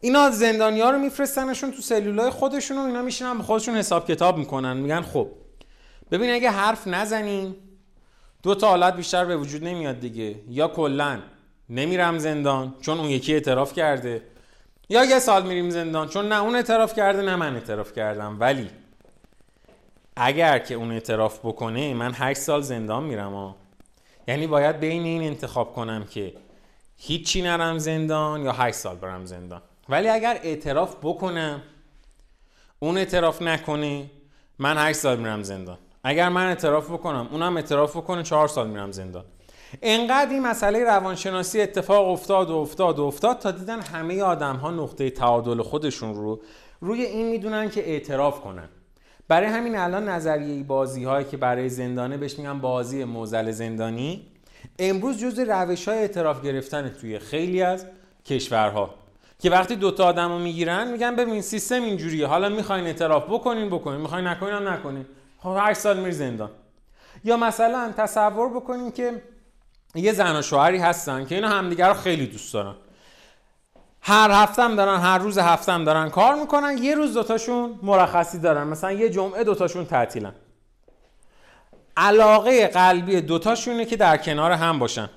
[SPEAKER 1] اینا زندانی ها رو میفرستنشون تو سلولای خودشون و اینا میشینن به خودشون حساب کتاب می‌کنن میگن خب ببین اگه حرف نزنیم دو تا حالت بیشتر به وجود نمیاد دیگه. یا کلا نمیرم زندان چون اون یکی اعتراف کرده. یا یه سال میریم زندان چون نه اون اعتراف کرده نه من اعتراف کردم. ولی اگر که اون اعتراف بکنه من 8 سال زندان میرم ها یعنی باید بین این انتخاب کنم که هیچی نرم زندان یا 8 سال برم زندان. ولی اگر اعتراف بکنم اون اعتراف نکنه من 8 سال میرم زندان. اگر من اعتراف بکنم اونم اعتراف بکنه 4 سال میرم زندان. انقدر این مسئله روانشناسی اتفاق افتاد و افتاد و افتاد تا دیدن همه آدم ها نقطه تعادل خودشون رو روی این می‌دونن که اعتراف کنن. برای همین الان نظریه بازی هایی که برای زندانه بهش میگن بازی موزل زندانی امروز جز روش های اعتراف گرفتن توی خیلی از کشورها که وقتی دوتا آدم رو می‌گیرن میگن ببین سیستم اینجوریه حالا می‌خواین اعتراف بکنین بکنین می‌خواین نکنین هم نکنین. خب 8 سال میری زندان. یا مثلا تصور بکنین که یه زن و شوهری هستن که اینا همدیگر رو خیلی دوست دارن. هر هفتم دارن هر روز هفتم دارن کار می‌کنن یه روز دوتاشون مرخصی دارن. مثلا یه جمعه دوتاشون تعطیلن. علاقه قلبی دوتاشونه که در کنار هم باشن.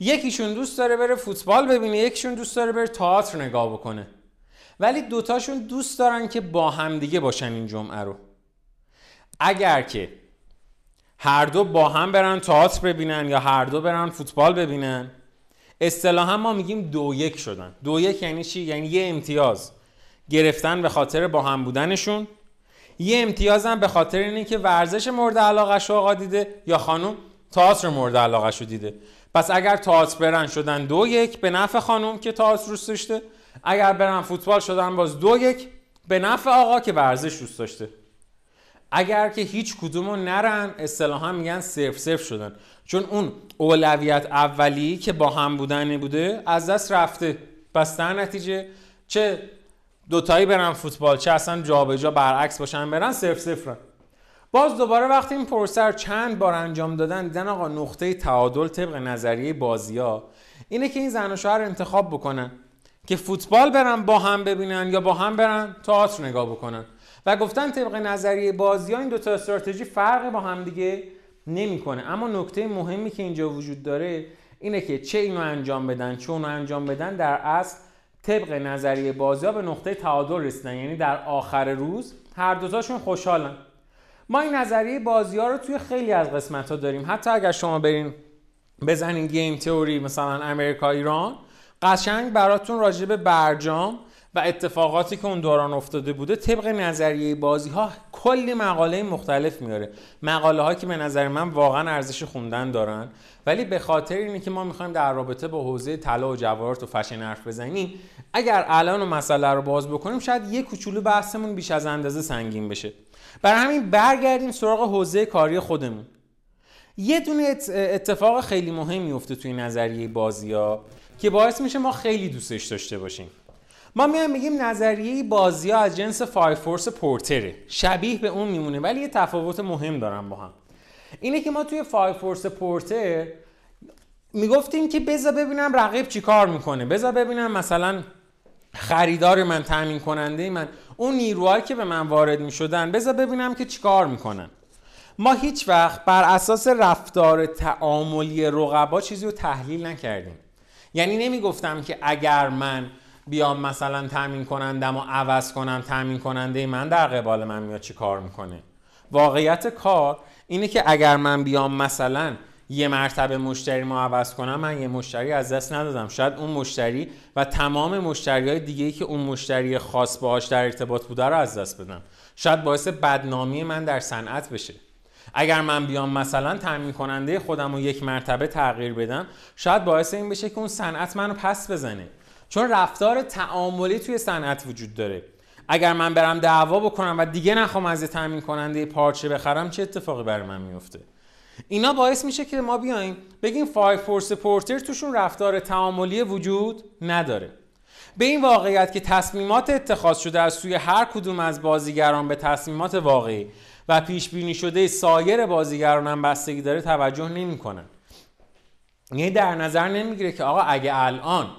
[SPEAKER 1] یکیشون دوست داره بره فوتبال ببینه یکیشون دوست داره بره تئاتر نگاه بکنه. ولی دوتاشون دوست دارن که با همدیگه باشن این جمعه رو. اگر که هر دو با هم برن تئاتر ببینن یا هر دو برن فوتبال ببینن. اصطلاحا ما میگیم دو یک شدن. دو یک یعنی چی؟ یعنی یه امتیاز گرفتن به خاطر با هم بودنشون. یه امتیاز هم به خاطر اینه که ورزش مورد علاقه رو آقا دیده یا خانم تئاتر مورد علاقه رو دیده. پس اگر تئاتر برن شدن دو یک به نفع خانم که تئاتر روست داشته. اگر برن فوتبال شدن باز دو یک به نفع آقا که ورزش دوست داشته. اگر که هیچ کدومو نرن اصطلاحا میگن صرف صرف شدن. چون اون اولویت اولی که با هم بودن بوده از دست رفته. پس در نتیجه چه دوتایی برن فوتبال چه اصلا جابجا برعکس باشن برن صرف صفرن باز دوباره وقتی این پروسه چند بار انجام دادن دیدن آقا نقطه تعادل طبق نظریه بازی ها اینه که این زن و شوهر انتخاب بکنن که فوتبال برن با هم ببینن یا با هم برن تئاتر نگاه بکنن. و گفتن طبق نظریه بازی ها این دو تا استراتژی فرق با هم دیگه نمی‌کنه. اما نکته مهمی که اینجا وجود داره اینه که چه اینو انجام بدن چه اونو انجام بدن در اصل طبق نظریه بازی ها به نقطه تعادل رسیدن. یعنی در آخر روز هر دوتاشون خوشحالن. ما این نظریه بازی ها رو توی خیلی از قسمت ها داریم. حتی اگر شما برین بزنین گیم تئوری مثلا امریکا ایران قشنگ براتون راجع به برجام و اتفاقاتی که اون دوران افتاده بوده طبق نظریه بازی ها کلی مقاله مختلف میاره. مقاله ها که به نظر من واقعا ارزش خوندن دارن. ولی به خاطر اینه که ما می‌خوایم در رابطه با حوزه طلا و جواهرات و فشن حرف بزنیم اگر الان و مسئله رو باز بکنیم شاید یه کوچولو بحثمون بیش از اندازه سنگین بشه. برای همین برگردیم سراغ حوزه کاری خودمون. یه دونه اتفاق خیلی مهمی افته توی نظریه بازی ها که باعث میشه ما خیلی دوستش داشته باشیم. ما میایم میگیم نظریه بازی ها از جنس فای فورس پورتره شبیه به اون میمونه ولی یه تفاوت مهم دارن با هم. اینه که ما توی فای فورس پورتر می‌گفتیم که بذار ببینم رقیب چی کار می‌کنه. بذار ببینم مثلا خریدار من تامین کننده من اون نیروهایی که به من وارد می‌شدن بذار ببینم که چیکار می‌کنن. ما هیچ وقت بر اساس رفتار تعاملی رقبا چیزی رو تحلیل نکردیم. یعنی نمی‌گفتم که اگر من بیام مثلا تامین کنندم و عوض کنم تامین کننده من در قبال من میاد چی کار می‌کنه؟ واقعیت کار اینه که اگر من بیام مثلا یه مرتبه مشتری ما عوض کنم من یه مشتری از دست ندادم. شاید اون مشتری و تمام مشتری های دیگه ای که اون مشتری خاص باهاش در ارتباط بوده رو از دست بدم. شاید باعث بدنامی من در صنعت بشه. اگر من بیام مثلا تامین کننده خودم رو یک مرتبه تغییر بدم شاید باعث این بشه که اون صنعت منو پس بزنه. چون رفتار تعاملی توی صنعت وجود داره. اگر من برم دعوا بکنم و دیگه نخوام از تامین کننده پارچه بخرم چه اتفاقی برای من میفته اینا باعث میشه که ما بیایم بگیم فای فورس پورتر توشون رفتار تعاملی وجود نداره. به این واقعیت که تصمیمات اتخاذ شده از سوی هر کدوم از بازیگران به تصمیمات واقعی و پیش بینی شده سایر بازیگران هم بستگی داره توجه نمی‌کنن. یعنی در نظر نمی‌گیره که آقا اگه الان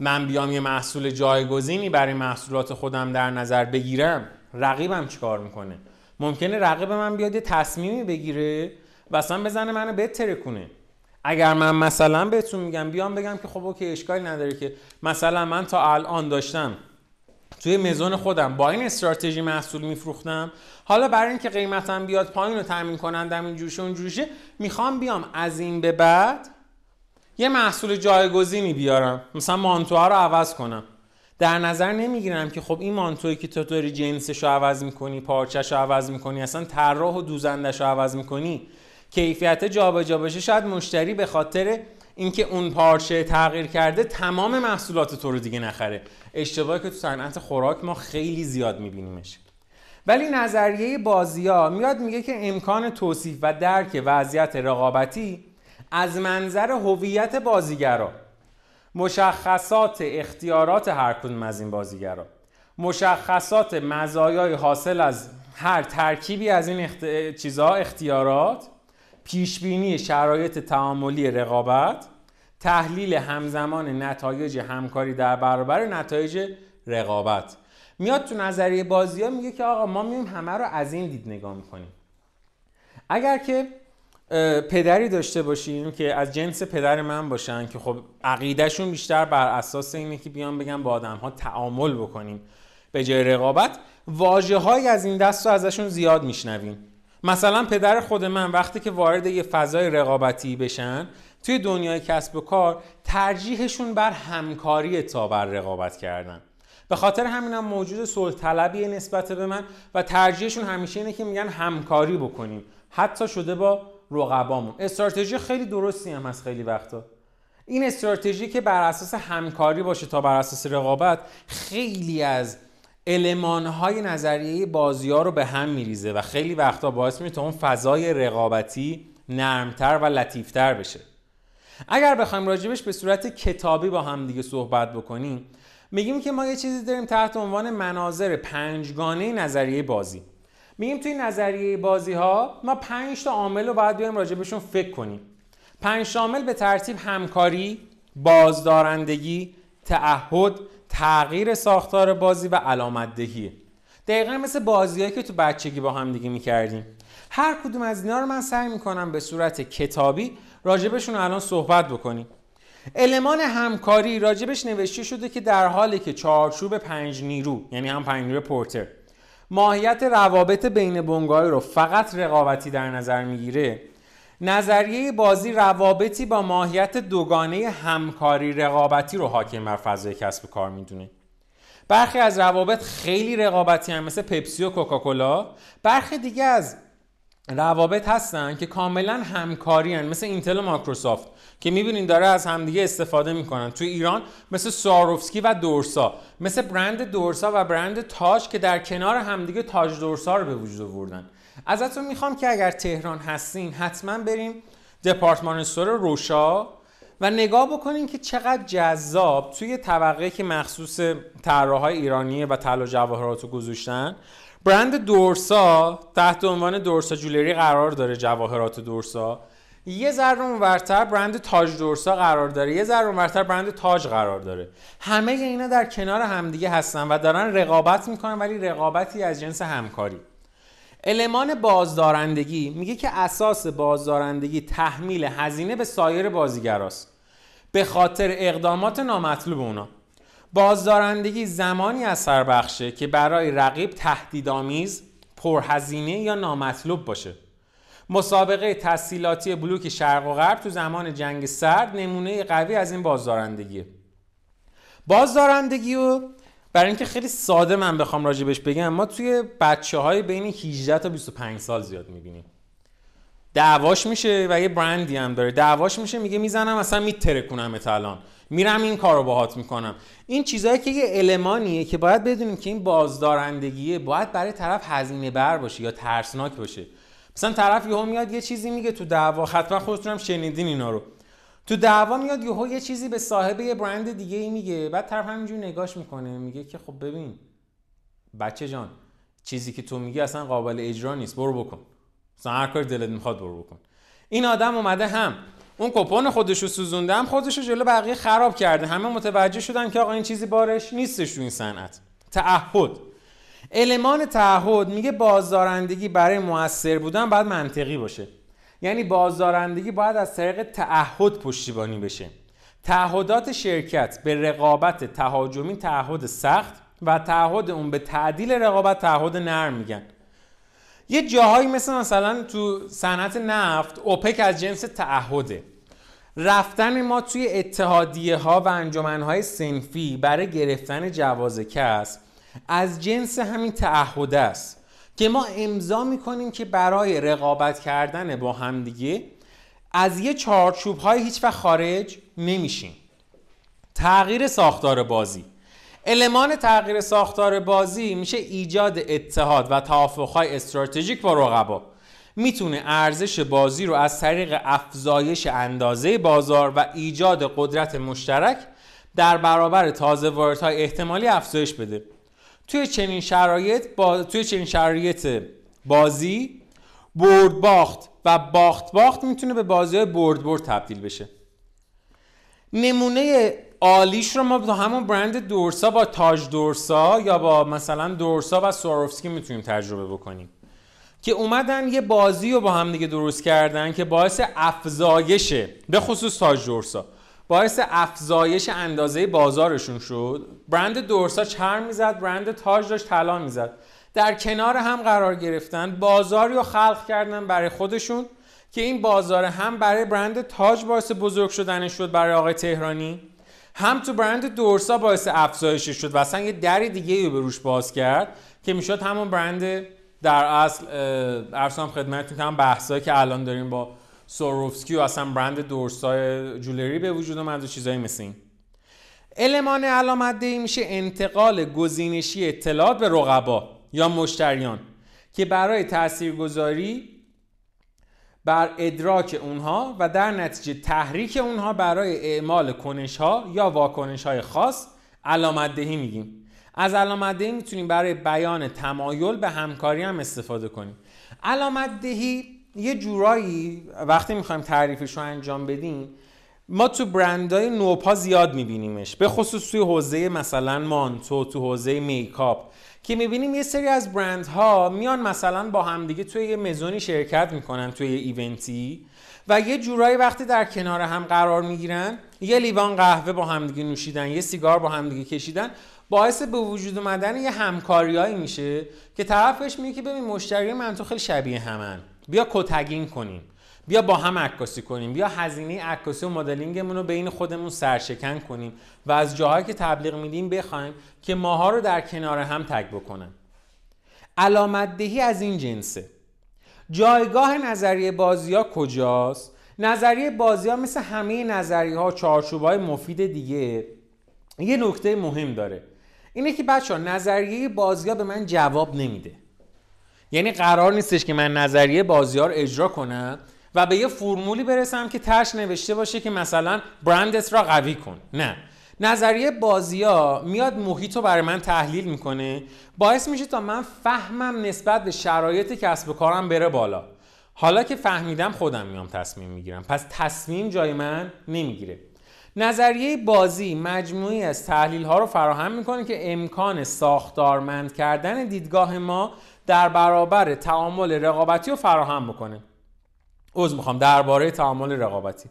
[SPEAKER 1] من بیام یه محصول جایگزینی برای محصولات خودم در نظر بگیرم رقیبم چیکار می‌کنه؟ ممکنه رقیب من بیاد یه تصمیمی بگیره و اصلا بزنه منو بهتره کنه اگر من مثلا بهتون میگم بیام بگم که خب اوکی اشکالی نداره که مثلا من تا الان داشتم توی مزون خودم با این استراتژی محصول میفروختم حالا برای اینکه قیمتم بیاد پایین رو تامین کنندم اینجوشه اونجوشه می‌خوام بیام از این به بعد یه محصول جایگزینی بیارم. مثلا مانتوها رو عوض کنم. در نظر نمی‌گیرم که خب این مانتویی که تو داری جنسش رو عوض می‌کنی پارچش رو عوض می‌کنی اصلا طراح و دوزندش رو عوض می‌کنی کیفیت جابجا بشه شاید مشتری به خاطر اینکه اون پارچه تغییر کرده تمام محصولات تو رو دیگه نخره. اشتباهی که تو صنعت خوراک ما خیلی زیاد میبینیمش. ولی نظریه بازیا میاد میگه که امکان توصیف و درک وضعیت رقابتی از منظر هویت بازیگرا مشخصات اختیارات هر کدوم از این بازیگرا مشخصات مزایای حاصل از هر ترکیبی از این اخت... چیزها اختیارات پیشبینی شرایط تعاملی رقابت تحلیل همزمان نتایج همکاری در برابر نتایج رقابت. میاد تو نظریه بازی ها میگه که آقا ما مییم همه رو از این دید نگاه می‌کنیم. اگر که پدری داشته باشیم که از جنس پدر من باشن که خب عقیدهشون بیشتر بر اساس اینه که بیان بگن با آدم ها تعامل بکنیم. به جای رقابت واجه های از این دست رو ازشون زیاد میشنویم. مثلا پدر خود من وقتی که وارد یه فضای رقابتی بشن توی دنیای کسب و کار ترجیحشون بر همکاری تا بر رقابت کردن. به خاطر همینم هم موجود صلح طلبی نسبت به من و ترجیحشون همیشه اینه که میگن همکاری بکنیم. حتی شده با رقبامون. استراتژی خیلی درستی هم هست خیلی وقتا. این استراتژی که بر اساس همکاری باشه تا بر اساس رقابت خیلی از المانهای نظریه بازی ها رو به هم میریزه و خیلی وقتا باعث میشه اون فضای رقابتی نرمتر و لطیفتر بشه. اگر بخوایم راجبش به صورت کتابی با هم دیگه صحبت بکنیم میگیم که ما یه چیزی داریم تحت عنوان مناظر پنجگانه نظریه بازی. میگیم توی نظریه بازی ها ما 5 تا عامل رو باید بیایم راجع بهشون فکر کنیم. 5 عامل به ترتیب همکاری بازدارندگی تعهد تغییر ساختار بازی و علامت دهیه دقیقا مثل بازیهایی که تو بچگی با هم دیگه می‌کردیم. هر کدوم از اینا رو من سعی می‌کنم به صورت کتابی راجبشون الان صحبت بکنیم. المان همکاری راجبش نوشته شده که در حالی که چارچوب پنج نیرو یعنی هم پنج نیرو پورتر ماهیت روابط بین بنگاه رو فقط رقابتی در نظر می‌گیره. نظریه بازی روابطی با ماهیت دوگانه همکاری رقابتی رو حاکم بر فضای کسب کار می‌دونه. برخی از روابط خیلی رقابتی هم مثل پپسی و کوکاکولا. برخی دیگه از روابط هستن که کاملا همکاری هن. مثل اینتل و مایکروسافت که می‌بینین داره از همدیگه استفاده می‌کنن توی ایران مثل سواروفسکی و دورسا مثل برند دورسا و برند تاج که در کنار همدیگه تاج دورسا رو به وجود آوردن ازتون می‌خوام که اگر تهران هستین حتما بریم دپارتمان استور روشا و نگاه بکنین که چقدر جذاب توی طبقه که مخصوص طراحای ایرانیه و طلا جواهرات رو گذاشتن برند دورسا تحت عنوان دورسا جولری قرار داره جواهرات دورسا. یه ذره اونورتر برند تاج دورسا قرار داره. یه ذره اونورتر برند تاج قرار داره. همه اینا در کنار همدیگه هستن و دارن رقابت می‌کنن ولی رقابتی از جنس همکاری. المان بازدارندگی میگه که اساس بازدارندگی تحمیل هزینه به سایر بازیگراست. به خاطر اقدامات نامطلوب اونا. بازدارندگی زمانی اثر بخشه که برای رقیب تهدیدآمیز پرهزینه یا نامطلوب باشه. مسابقه تحصیلاتی بلوک شرق و غرب تو زمان جنگ سرد نمونه قوی از این بازدارندگیه. بازدارندگی رو برای اینکه خیلی ساده من بخوام راجبش بگم ما توی بچه های بین 18 تا 25 سال زیاد می‌بینیم. دعواش میشه و یه برندی هم داره. دعواش میشه میگه می‌زنم اصلا میترکونم الان. میرم این کارو باهات می‌کنم. این چیزهایی که یه المانیه که باید بدونیم که این بازدارندگیه باید برای طرف هزینه بر باشه یا ترسناک باشه. مثلا طرف یهو میاد یه چیزی میگه تو دعوا حتما خودتون هم شنیدین اینا رو. تو دعوا میاد یهو یه چیزی به صاحب یه برند دیگه ای میگه بعد طرف همینجوری نگاش می‌کنه میگه که خب ببین بچه جان چیزی که تو میگی اصلا قابل اجرا نیست برو بکن. مثلا هر کاری دلت می‌خواد برو بکن. این آدم اومده هم اون کپون خودش رو سوزونده هم خودش رو جلو بقیه خراب کرده. همه متوجه شدن که آقا این چیزی بارش نیستش تو این صنعت. تعهد. المان تعهد میگه بازدارندگی برای موثر بودن باید منطقی باشه. یعنی بازدارندگی باید از طریق تعهد پشتیبانی بشه. تعهدات شرکت به رقابت تهاجمی تعهد سخت و تعهد اون به تعدیل رقابت تعهد نرم میگن. یه جاهایی مثل مثلا تو صنعت نفت اوپک از جنس تعهده. رفتن ما توی اتحادیه ها و انجمن های سنفی برای گرفتن جواز کسب از جنس همین تعهد است که ما امضا می‌کنیم که برای رقابت کردن با همدیگه از یه چارچوب های هیچ خارج نمیشیم. تغییر ساختار بازی. المان تغییر ساختار بازی میشه ایجاد اتحاد و توافقهای استراتژیک با رقبا. می‌تونه ارزش بازی رو از طریق افزایش اندازه بازار و ایجاد قدرت مشترک در برابر تازه واردهای احتمالی افزایش بده. توی چنین شرایط با... توی چنین شرایط بازی برد باخت و باخت باخت می‌تونه به بازی های برد برد تبدیل بشه. نمونه عالیش رو ما با همون برند دورسا با تاج دورسا یا با مثلا دورسا و سواروفسکی می‌تونیم تجربه بکنیم. که اومدن یه بازی رو با هم دیگه درست کردن که باعث افزایشه به خصوص تاج دورسا باعث افزایش اندازه بازارشون شد. برند دورسا چرم می‌زد برند تاج داشت طلا می‌زد. در کنار هم قرار گرفتن بازاری رو خلق کردن برای خودشون که این بازار هم برای برند تاج باعث بزرگ شدن شد برای آقای تهرانی. هم تو برند دورسا باعث افزایش شد و اصلا یه دری دیگه رو به روش باز کرد که می‌شد همون برند در اصل ارسام خدمتتون هم بحثایی که الان داریم با سوروفسکی و اصلا برند دورسای جولری به وجود اومد و چیزایی مثل این. المان علامت دهی میشه انتقال گزینشی اطلاعات به رقبا یا مشتریان که برای تاثیرگذاری بر ادراک اونها و در نتیجه تحریک اونها برای اعمال کنش ها یا واکنش های خاص علامت دهی میگیم. از علامت دهی می‌تونیم برای بیان تمایل به همکاری هم استفاده کنیم. علامت دهی یه جورایی وقتی می‌خوایم تعریفش رو انجام بدیم ما تو برندهای نوپا زیاد میبینیمش. به خصوص توی حوزه مثلا مانتو تو حوزه میکاپ. که می‌بینیم یه سری از برندها میان مثلا با همدیگه توی یه مزونی شرکت می‌کنن توی یه ایونتی و یه جورایی وقتی در کنار هم قرار می‌گیرن یه لیوان قهوه با همدیگه نوشیدن یه سیگار با همدیگه کشیدن باعث به وجود اومدن یه همکاریایی میشه که طرفش میگه که ببین مشتری من تو خیلی شبیه همن بیا کتگین کنیم. بیا با هم عکاسی کنیم بیا هزینه عکاسی و مدلینگمون رو بین خودمون سرشکن کنیم و از جاهایی که تبلیغ میدیم بخوایم که ماها رو در کنار هم تگ بکنن. علامت دهی از این جنسه. جایگاه نظریه بازی ها کجاست؟ نظریه بازی ها مثل همه نظریه ها چارچوب های مفید دیگه یه نکته مهم داره. اینه که بچه ها نظریه بازی ها به من جواب نمیده. یعنی قرار نیستش که من نظریه بازی ها رو اجرا کنم. و به یه فرمولی برسم که تش نوشته باشه که مثلا برندت را قوی کن. نه. نظریه ها میاد محیط رو برای من تحلیل می‌کنه. باعث میشه تا من فهمم نسبت به شرایط کسب و کارم بره بالا. حالا که فهمیدم خودم میام تصمیم می‌گیرم. پس تصمیم جای من نمی‌گیره. نظریه بازی مجموعی از تحلیل ها رو فراهم می‌کنه که امکان ساختارمند کردن دیدگاه ما در برابر تعامل رقابتی رو فراهم بکنه. عذر می‌خوام. درباره تعامل رقابتی.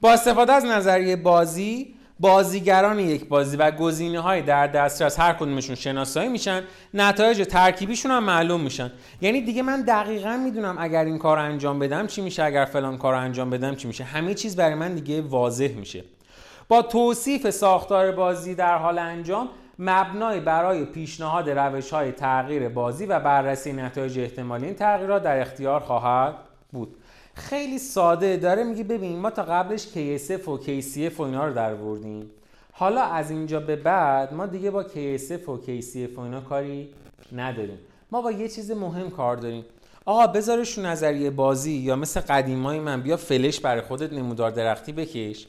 [SPEAKER 1] با استفاده از نظریه بازی بازیگران یک بازی و گزینه های در دسترس هر کدومشون شناسایی میشن نتایج ترکیبیشون هم معلوم میشن. یعنی دیگه من دقیقا می‌دونم اگر این کار انجام بدم چی میشه اگر فلان کار انجام بدم چی میشه. همه چیز برای من دیگه واضح میشه. با توصیف ساختار بازی در حال انجام مبنای برای پیشنهاد روش های تغییر بازی و بررسی نتایج احتمالی این تغییرات در اختیار خواهد بود. خیلی ساده. داره میگه ببین ما تا قبلش KSF و KCF و اینا رو در بردیم. حالا از اینجا به بعد ما دیگه با KSF و KCF و اینا کاری نداریم. ما با یه چیز مهم کار داریم. آقا بذارش نظریه بازی یا مثل قدیمای من بیا فلش برای خودت نمودار درختی بکش.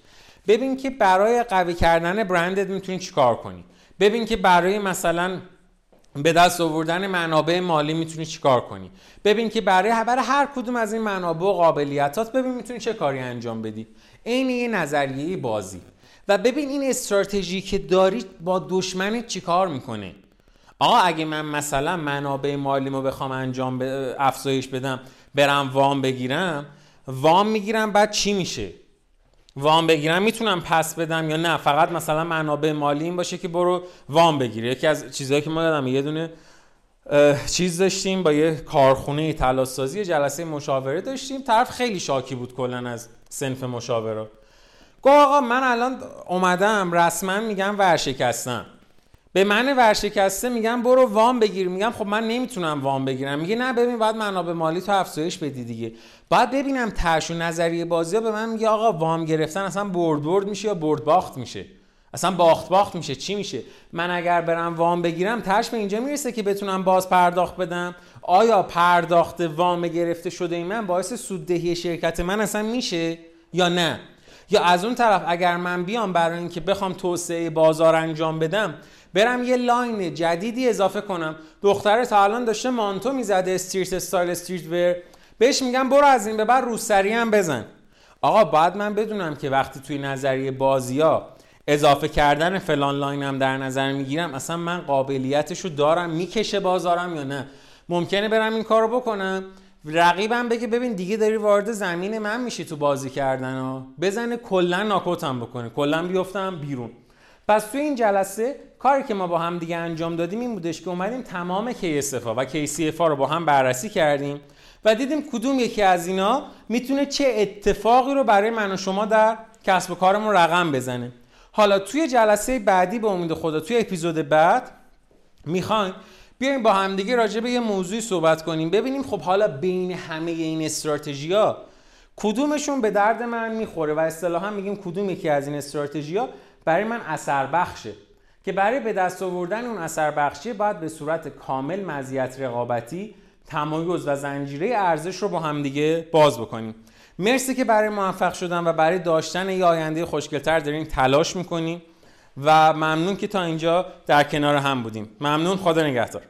[SPEAKER 1] ببین که برای قوی کردن برندت می‌تونی چیکار کنی. ببین که برای مثلا به دست آوردن منابع مالی می‌تونی چیکار کنی؟ ببین که برای برای هر کدوم از این منابع و قابلیتات ببین می‌تونی چه کاری انجام بدی. عین یه نظریه بازی. و ببین این استراتژی که داری با دشمنت چیکار می‌کنه؟ آقا اگه من مثلا منابع مالیمو بخوام انجام افزایش بدم برم وام بگیرم وام می‌گیرم بعد چی میشه؟ وام بگیرم می‌تونم پس بدم یا نه. فقط مثلا منابع مالی این باشه که برو وام بگیری. یکی از چیزهایی که ما دادم یه دونه چیز داشتیم با یه کارخونه تلاسازی جلسه مشاوره داشتیم. طرف خیلی شاکی بود کلا از سنف مشاوره. گفت آقا من الان اومدم رسما میگم ورشکستم. به من ورشکسته میگم برو وام بگیر. میگم خب من نمی‌تونم وام بگیرم. میگه نه ببین باید منابع مالی تو افزایش بدی دیگه. باید ببینم ترش و نظریه بازی به من میگه آقا وام گرفتن اصلا برد برد میشه یا برد باخت میشه؟ اصلا باخت باخت میشه. چی میشه؟ من اگر برم وام بگیرم ترش به اینجا می‌رسه که بتونم باز پرداخت بدم. آیا پرداخت وام گرفته شده ای من؟ باعث سوددهی شرکت من اصلا میشه یا نه؟ یا از اون طرف اگر من بیام برای اینکه بخوام توسعه بازار انجام بدم برم یه لاین جدیدی اضافه کنم. دختر تا الان داشته مانتو می‌زده street style street wear بهش میگم برو از این به بعد روسری هم بزن. آقا باید من بدونم که وقتی توی نظریه بازی ها اضافه کردن فلان line هم در نظر می‌گیرم اصلا من قابلیتشو دارم می‌کشه بازارم یا نه. ممکنه برم این کارو بکنم؟ رقیبم بگه ببین دیگه داری وارد زمین من میشی تو بازی کردن ها. بزنه کلا ناکوتم بکنه. کلا بیفتم بیرون. پس توی این جلسه کاری که ما با هم دیگه انجام دادیم این بودش که اومدیم تمام KSF و KCF رو با هم بررسی کردیم و دیدیم کدوم یکی از اینا می‌تونه چه اتفاقی رو برای من و شما در کسب و کارمون رقم بزنه. حالا توی جلسه بعدی به امید خدا توی اپیزود بعد می‌خوایم بیایم با همدیگه راجع به یه موضوعی صحبت کنیم. ببینیم خب حالا بین همه این استراتژی ها کدومشون به درد من می‌خوره و اصطلاحا میگیم کدوم یکی از این استراتژی ها برای من اثر بخشه که برای به دست آوردن اون اثر بخشی باید به صورت کامل مزیت رقابتی تمایز و زنجیره ارزش رو با همدیگه باز بکنیم. مرسی که برای موفق شدن و برای داشتن یه آینده خوشگلتر دارین تلاش می‌کنیم و ممنون که تا اینجا در کنار هم بودیم. ممنون. خدا نگهدار.